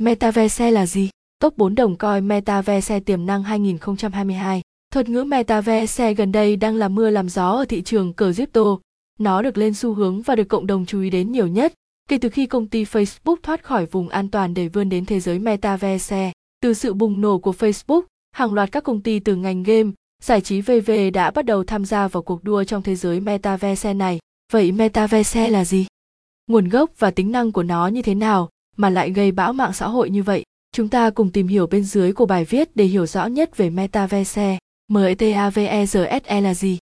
Metaverse là gì? Top 4 đồng coi Metaverse tiềm năng 2022. Thuật ngữ Metaverse gần đây đang làm mưa làm gió ở thị trường crypto. Nó được lên xu hướng và được cộng đồng chú ý đến nhiều nhất kể từ khi công ty Facebook thoát khỏi vùng an toàn để vươn đến thế giới Metaverse. Từ sự bùng nổ của Facebook, hàng loạt các công ty từ ngành game, giải trí VV đã bắt đầu tham gia vào cuộc đua trong thế giới Metaverse này. Vậy Metaverse là gì? Nguồn gốc và tính năng của nó như thế nào mà lại gây bão mạng xã hội như vậy? Chúng ta cùng tìm hiểu bên dưới của bài viết để hiểu rõ nhất về Metaverse. Metaverse là gì?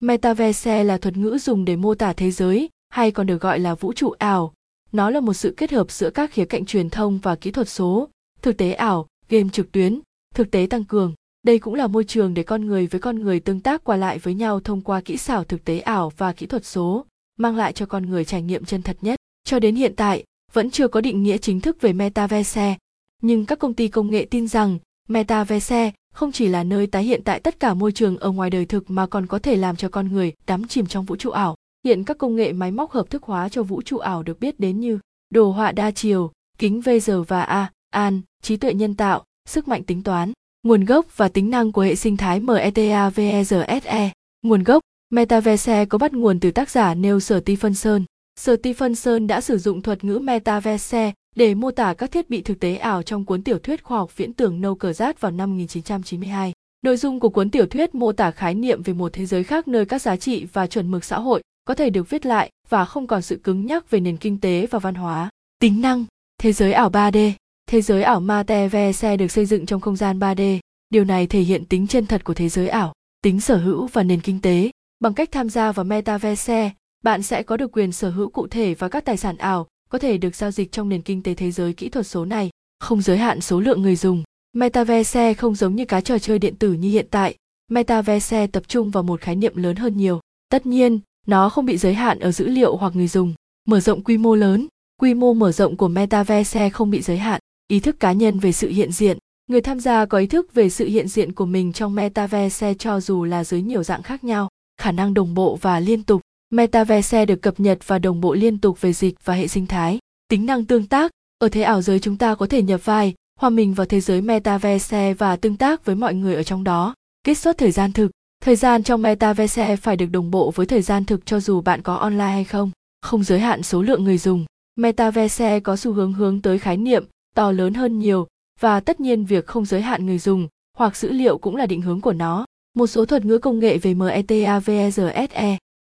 Metaverse là thuật ngữ dùng để mô tả thế giới, hay còn được gọi là vũ trụ ảo. Nó là một sự kết hợp giữa các khía cạnh truyền thông và kỹ thuật số, thực tế ảo, game trực tuyến, thực tế tăng cường. Đây cũng là môi trường để con người với con người tương tác qua lại với nhau thông qua kỹ xảo thực tế ảo và kỹ thuật số, mang lại cho con người trải nghiệm chân thật nhất. Cho đến hiện tại, vẫn chưa có định nghĩa chính thức về metaverse, nhưng các công ty công nghệ tin rằng metaverse không chỉ là nơi tái hiện tại tất cả môi trường ở ngoài đời thực mà còn có thể làm cho con người đắm chìm trong vũ trụ ảo. Hiện các công nghệ máy móc hợp thức hóa cho vũ trụ ảo được biết đến như đồ họa đa chiều, kính VR và A, AN, trí tuệ nhân tạo, sức mạnh tính toán, nguồn gốc và tính năng của hệ sinh thái METAVERSE. Nguồn gốc Metaverse có bắt nguồn từ tác giả Neil Stephenson. Stephenson đã sử dụng thuật ngữ Metaverse để mô tả các thiết bị thực tế ảo trong cuốn tiểu thuyết khoa học viễn tưởng Nâu Cờ Rát vào năm 1992. Nội dung của cuốn tiểu thuyết mô tả khái niệm về một thế giới khác nơi các giá trị và chuẩn mực xã hội có thể được viết lại và không còn sự cứng nhắc về nền kinh tế và văn hóa. Tính năng, thế giới ảo 3D, thế giới ảo Metaverse được xây dựng trong không gian 3D. Điều này thể hiện tính chân thật của thế giới ảo, tính sở hữu và nền kinh tế. Bằng cách tham gia vào Metaverse, bạn sẽ có được quyền sở hữu cụ thể và các tài sản ảo có thể được giao dịch trong nền kinh tế thế giới kỹ thuật số này, không giới hạn số lượng người dùng. Metaverse không giống như cá trò chơi điện tử như hiện tại, Metaverse tập trung vào một khái niệm lớn hơn nhiều. Tất nhiên, nó không bị giới hạn ở dữ liệu hoặc người dùng. Mở rộng quy mô lớn, quy mô mở rộng của Metaverse không bị giới hạn. Ý thức cá nhân về sự hiện diện, người tham gia có ý thức về sự hiện diện của mình trong Metaverse cho dù là dưới nhiều dạng khác nhau. Khả năng đồng bộ và liên tục, Metaverse được cập nhật và đồng bộ liên tục về dịch và hệ sinh thái. Tính năng tương tác, ở thế ảo giới chúng ta có thể nhập vai, hòa mình vào thế giới Metaverse và tương tác với mọi người ở trong đó. Kết xuất thời gian thực, thời gian trong Metaverse phải được đồng bộ với thời gian thực cho dù bạn có online hay không. Không giới hạn số lượng người dùng. Metaverse có xu hướng hướng tới khái niệm to lớn hơn nhiều và tất nhiên việc không giới hạn người dùng hoặc dữ liệu cũng là định hướng của nó. Một số thuật ngữ công nghệ về MetaVerse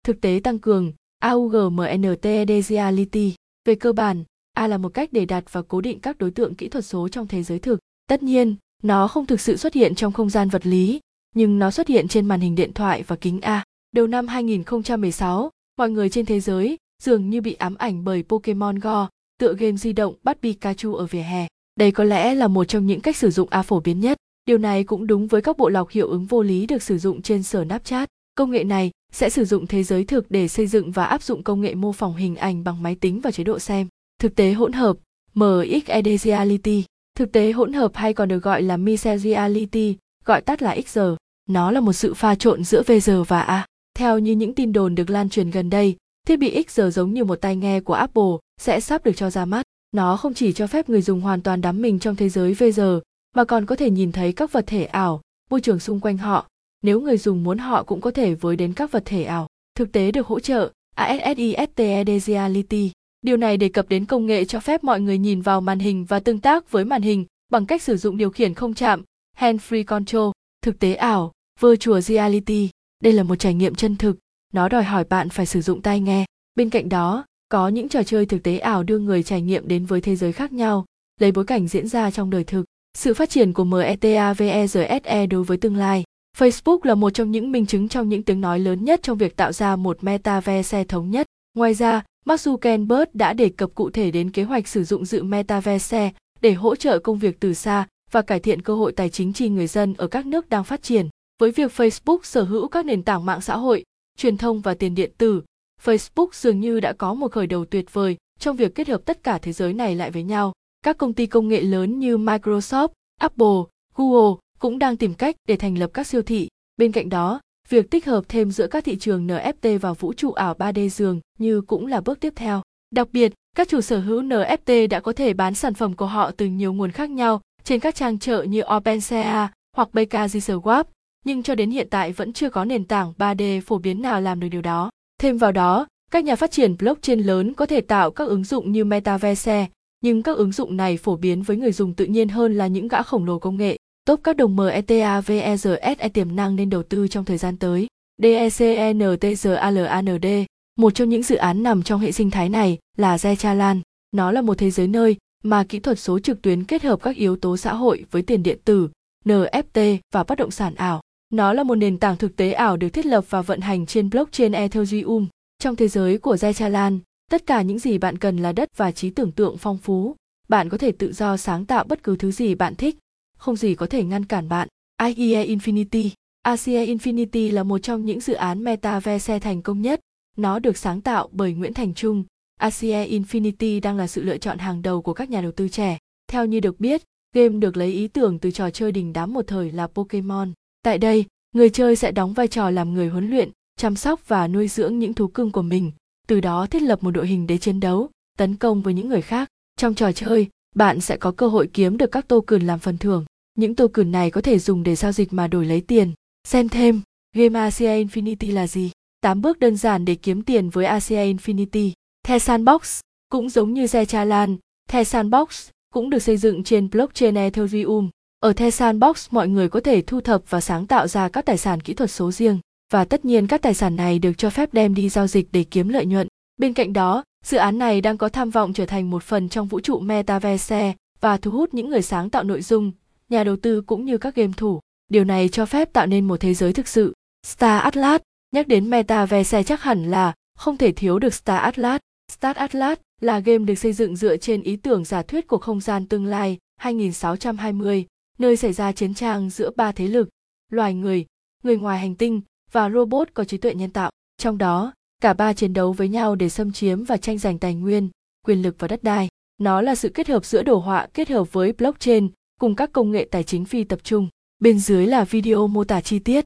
thực tế tăng cường augment reality về cơ bản, a là một cách để đặt và cố định các đối tượng kỹ thuật số trong thế giới thực. Tất nhiên, nó không thực sự xuất hiện trong không gian vật lý, nhưng nó xuất hiện trên màn hình điện thoại và kính a. Đầu năm 2016 mọi người trên thế giới dường như bị ám ảnh bởi Pokemon Go, tựa game di động bắt Pikachu ở vỉa hè. Đây có lẽ là một trong những cách sử dụng A phổ biến nhất. Điều này cũng đúng với các bộ lọc hiệu ứng vô lý được sử dụng trên sở Snapchat. Công nghệ này sẽ sử dụng thế giới thực để xây dựng và áp dụng công nghệ mô phỏng hình ảnh bằng máy tính và chế độ xem. Thực tế hỗn hợp, MXED Reality, thực tế hỗn hợp hay còn được gọi là Mixed Reality, gọi tắt là XR, nó là một sự pha trộn giữa VR và A. Theo như những tin đồn được lan truyền gần đây, thiết bị XR giống như một tai nghe của Apple sẽ sắp được cho ra mắt. Nó không chỉ cho phép người dùng hoàn toàn đắm mình trong thế giới VR, mà còn có thể nhìn thấy các vật thể ảo, môi trường xung quanh họ, nếu người dùng muốn họ cũng có thể với đến các vật thể ảo. Thực tế được hỗ trợ ASSISTED Reality. Điều này đề cập đến công nghệ cho phép mọi người nhìn vào màn hình và tương tác với màn hình bằng cách sử dụng điều khiển không chạm, hand-free control, thực tế ảo, virtual reality. Đây là một trải nghiệm chân thực, nó đòi hỏi bạn phải sử dụng tai nghe. Bên cạnh đó, có những trò chơi thực tế ảo đưa người trải nghiệm đến với thế giới khác nhau, lấy bối cảnh diễn ra trong đời thực. Sự phát triển của METAVERSE đối với tương lai Facebook là một trong những minh chứng trong những tiếng nói lớn nhất trong việc tạo ra một metaverse thống nhất. Ngoài ra, Mark Zuckerberg đã đề cập cụ thể đến kế hoạch sử dụng dự metaverse để hỗ trợ công việc từ xa và cải thiện cơ hội tài chính chi người dân ở các nước đang phát triển. Với việc Facebook sở hữu các nền tảng mạng xã hội, truyền thông và tiền điện tử, Facebook dường như đã có một khởi đầu tuyệt vời trong việc kết hợp tất cả thế giới này lại với nhau. Các công ty công nghệ lớn như Microsoft, Apple, Google cũng đang tìm cách để thành lập các siêu thị. Bên cạnh đó, việc tích hợp thêm giữa các thị trường NFT và vũ trụ ảo 3D dường như cũng là bước tiếp theo. Đặc biệt, các chủ sở hữu NFT đã có thể bán sản phẩm của họ từ nhiều nguồn khác nhau trên các trang chợ như OpenSea hoặc BKZSwap, nhưng cho đến hiện tại vẫn chưa có nền tảng 3D phổ biến nào làm được điều đó. Thêm vào đó, các nhà phát triển blockchain lớn có thể tạo các ứng dụng như Metaverse, nhưng các ứng dụng này phổ biến với người dùng tự nhiên hơn là những gã khổng lồ công nghệ. Top các đồng META VERSE tiềm năng nên đầu tư trong thời gian tới. DECNTGALAND, một trong những dự án nằm trong hệ sinh thái này là Zechalan. Nó là một thế giới nơi mà kỹ thuật số trực tuyến kết hợp các yếu tố xã hội với tiền điện tử, NFT và bất động sản ảo. Nó là một nền tảng thực tế ảo được thiết lập và vận hành trên blockchain Ethereum. Trong thế giới của Zechalan, tất cả những gì bạn cần là đất và trí tưởng tượng phong phú. Bạn có thể tự do sáng tạo bất cứ thứ gì bạn thích, không gì có thể ngăn cản bạn. IEA Infinity Ace Infinity là một trong những dự án Metaverse thành công nhất. Nó được sáng tạo bởi Nguyễn Thành Trung. Ace Infinity đang là sự lựa chọn hàng đầu của các nhà đầu tư trẻ. Theo như được biết, game được lấy ý tưởng từ trò chơi đình đám một thời là Pokemon. Tại đây, người chơi sẽ đóng vai trò làm người huấn luyện, chăm sóc và nuôi dưỡng những thú cưng của mình, từ đó thiết lập một đội hình để chiến đấu, tấn công với những người khác. Trong trò chơi, bạn sẽ có cơ hội kiếm được các token làm phần thưởng. Những token này có thể dùng để giao dịch mà đổi lấy tiền. Xem thêm, game Asia Infinity là gì? 8 bước đơn giản để kiếm tiền với Asia Infinity. The Sandbox cũng giống như Zechalan, The Sandbox cũng được xây dựng trên blockchain Ethereum. Ở The Sandbox mọi người có thể thu thập và sáng tạo ra các tài sản kỹ thuật số riêng và tất nhiên các tài sản này được cho phép đem đi giao dịch để kiếm lợi nhuận. Bên cạnh đó, dự án này đang có tham vọng trở thành một phần trong vũ trụ Metaverse và thu hút những người sáng tạo nội dung, nhà đầu tư cũng như các game thủ. Điều này cho phép tạo nên một thế giới thực sự. Star Atlas, nhắc đến Meta về xe chắc hẳn là không thể thiếu được Star Atlas. Star Atlas là game được xây dựng dựa trên ý tưởng giả thuyết của không gian tương lai 2620, nơi xảy ra chiến trang giữa ba thế lực, loài người, người ngoài hành tinh và robot có trí tuệ nhân tạo. Trong đó, cả ba chiến đấu với nhau để xâm chiếm và tranh giành tài nguyên, quyền lực và đất đai. Nó là sự kết hợp giữa đồ họa kết hợp với blockchain cùng các công nghệ tài chính phi tập trung. Bên dưới là video mô tả chi tiết.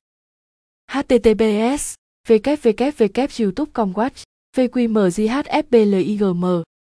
https www youtube.com watch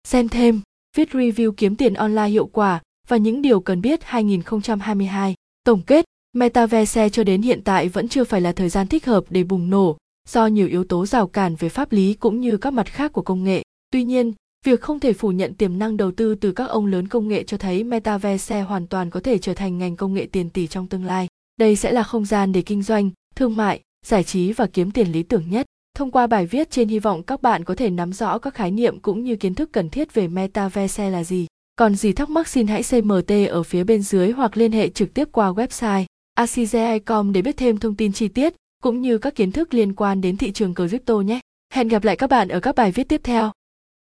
xem thêm viết review kiếm tiền online hiệu quả và những điều cần biết 2022 tổng kết Metaverse cho đến hiện tại vẫn chưa phải là thời gian thích hợp để bùng nổ do nhiều yếu tố rào cản về pháp lý cũng như các mặt khác của công nghệ. Tuy nhiên, việc không thể phủ nhận tiềm năng đầu tư từ các ông lớn công nghệ cho thấy Metaverse hoàn toàn có thể trở thành ngành công nghệ tiền tỷ trong tương lai. Đây sẽ là không gian để kinh doanh, thương mại, giải trí và kiếm tiền lý tưởng nhất. Thông qua bài viết trên hy vọng các bạn có thể nắm rõ các khái niệm cũng như kiến thức cần thiết về Metaverse là gì. Còn gì thắc mắc xin hãy CMT ở phía bên dưới hoặc liên hệ trực tiếp qua website acize.com để biết thêm thông tin chi tiết cũng như các kiến thức liên quan đến thị trường crypto nhé. Hẹn gặp lại các bạn ở các bài viết tiếp theo.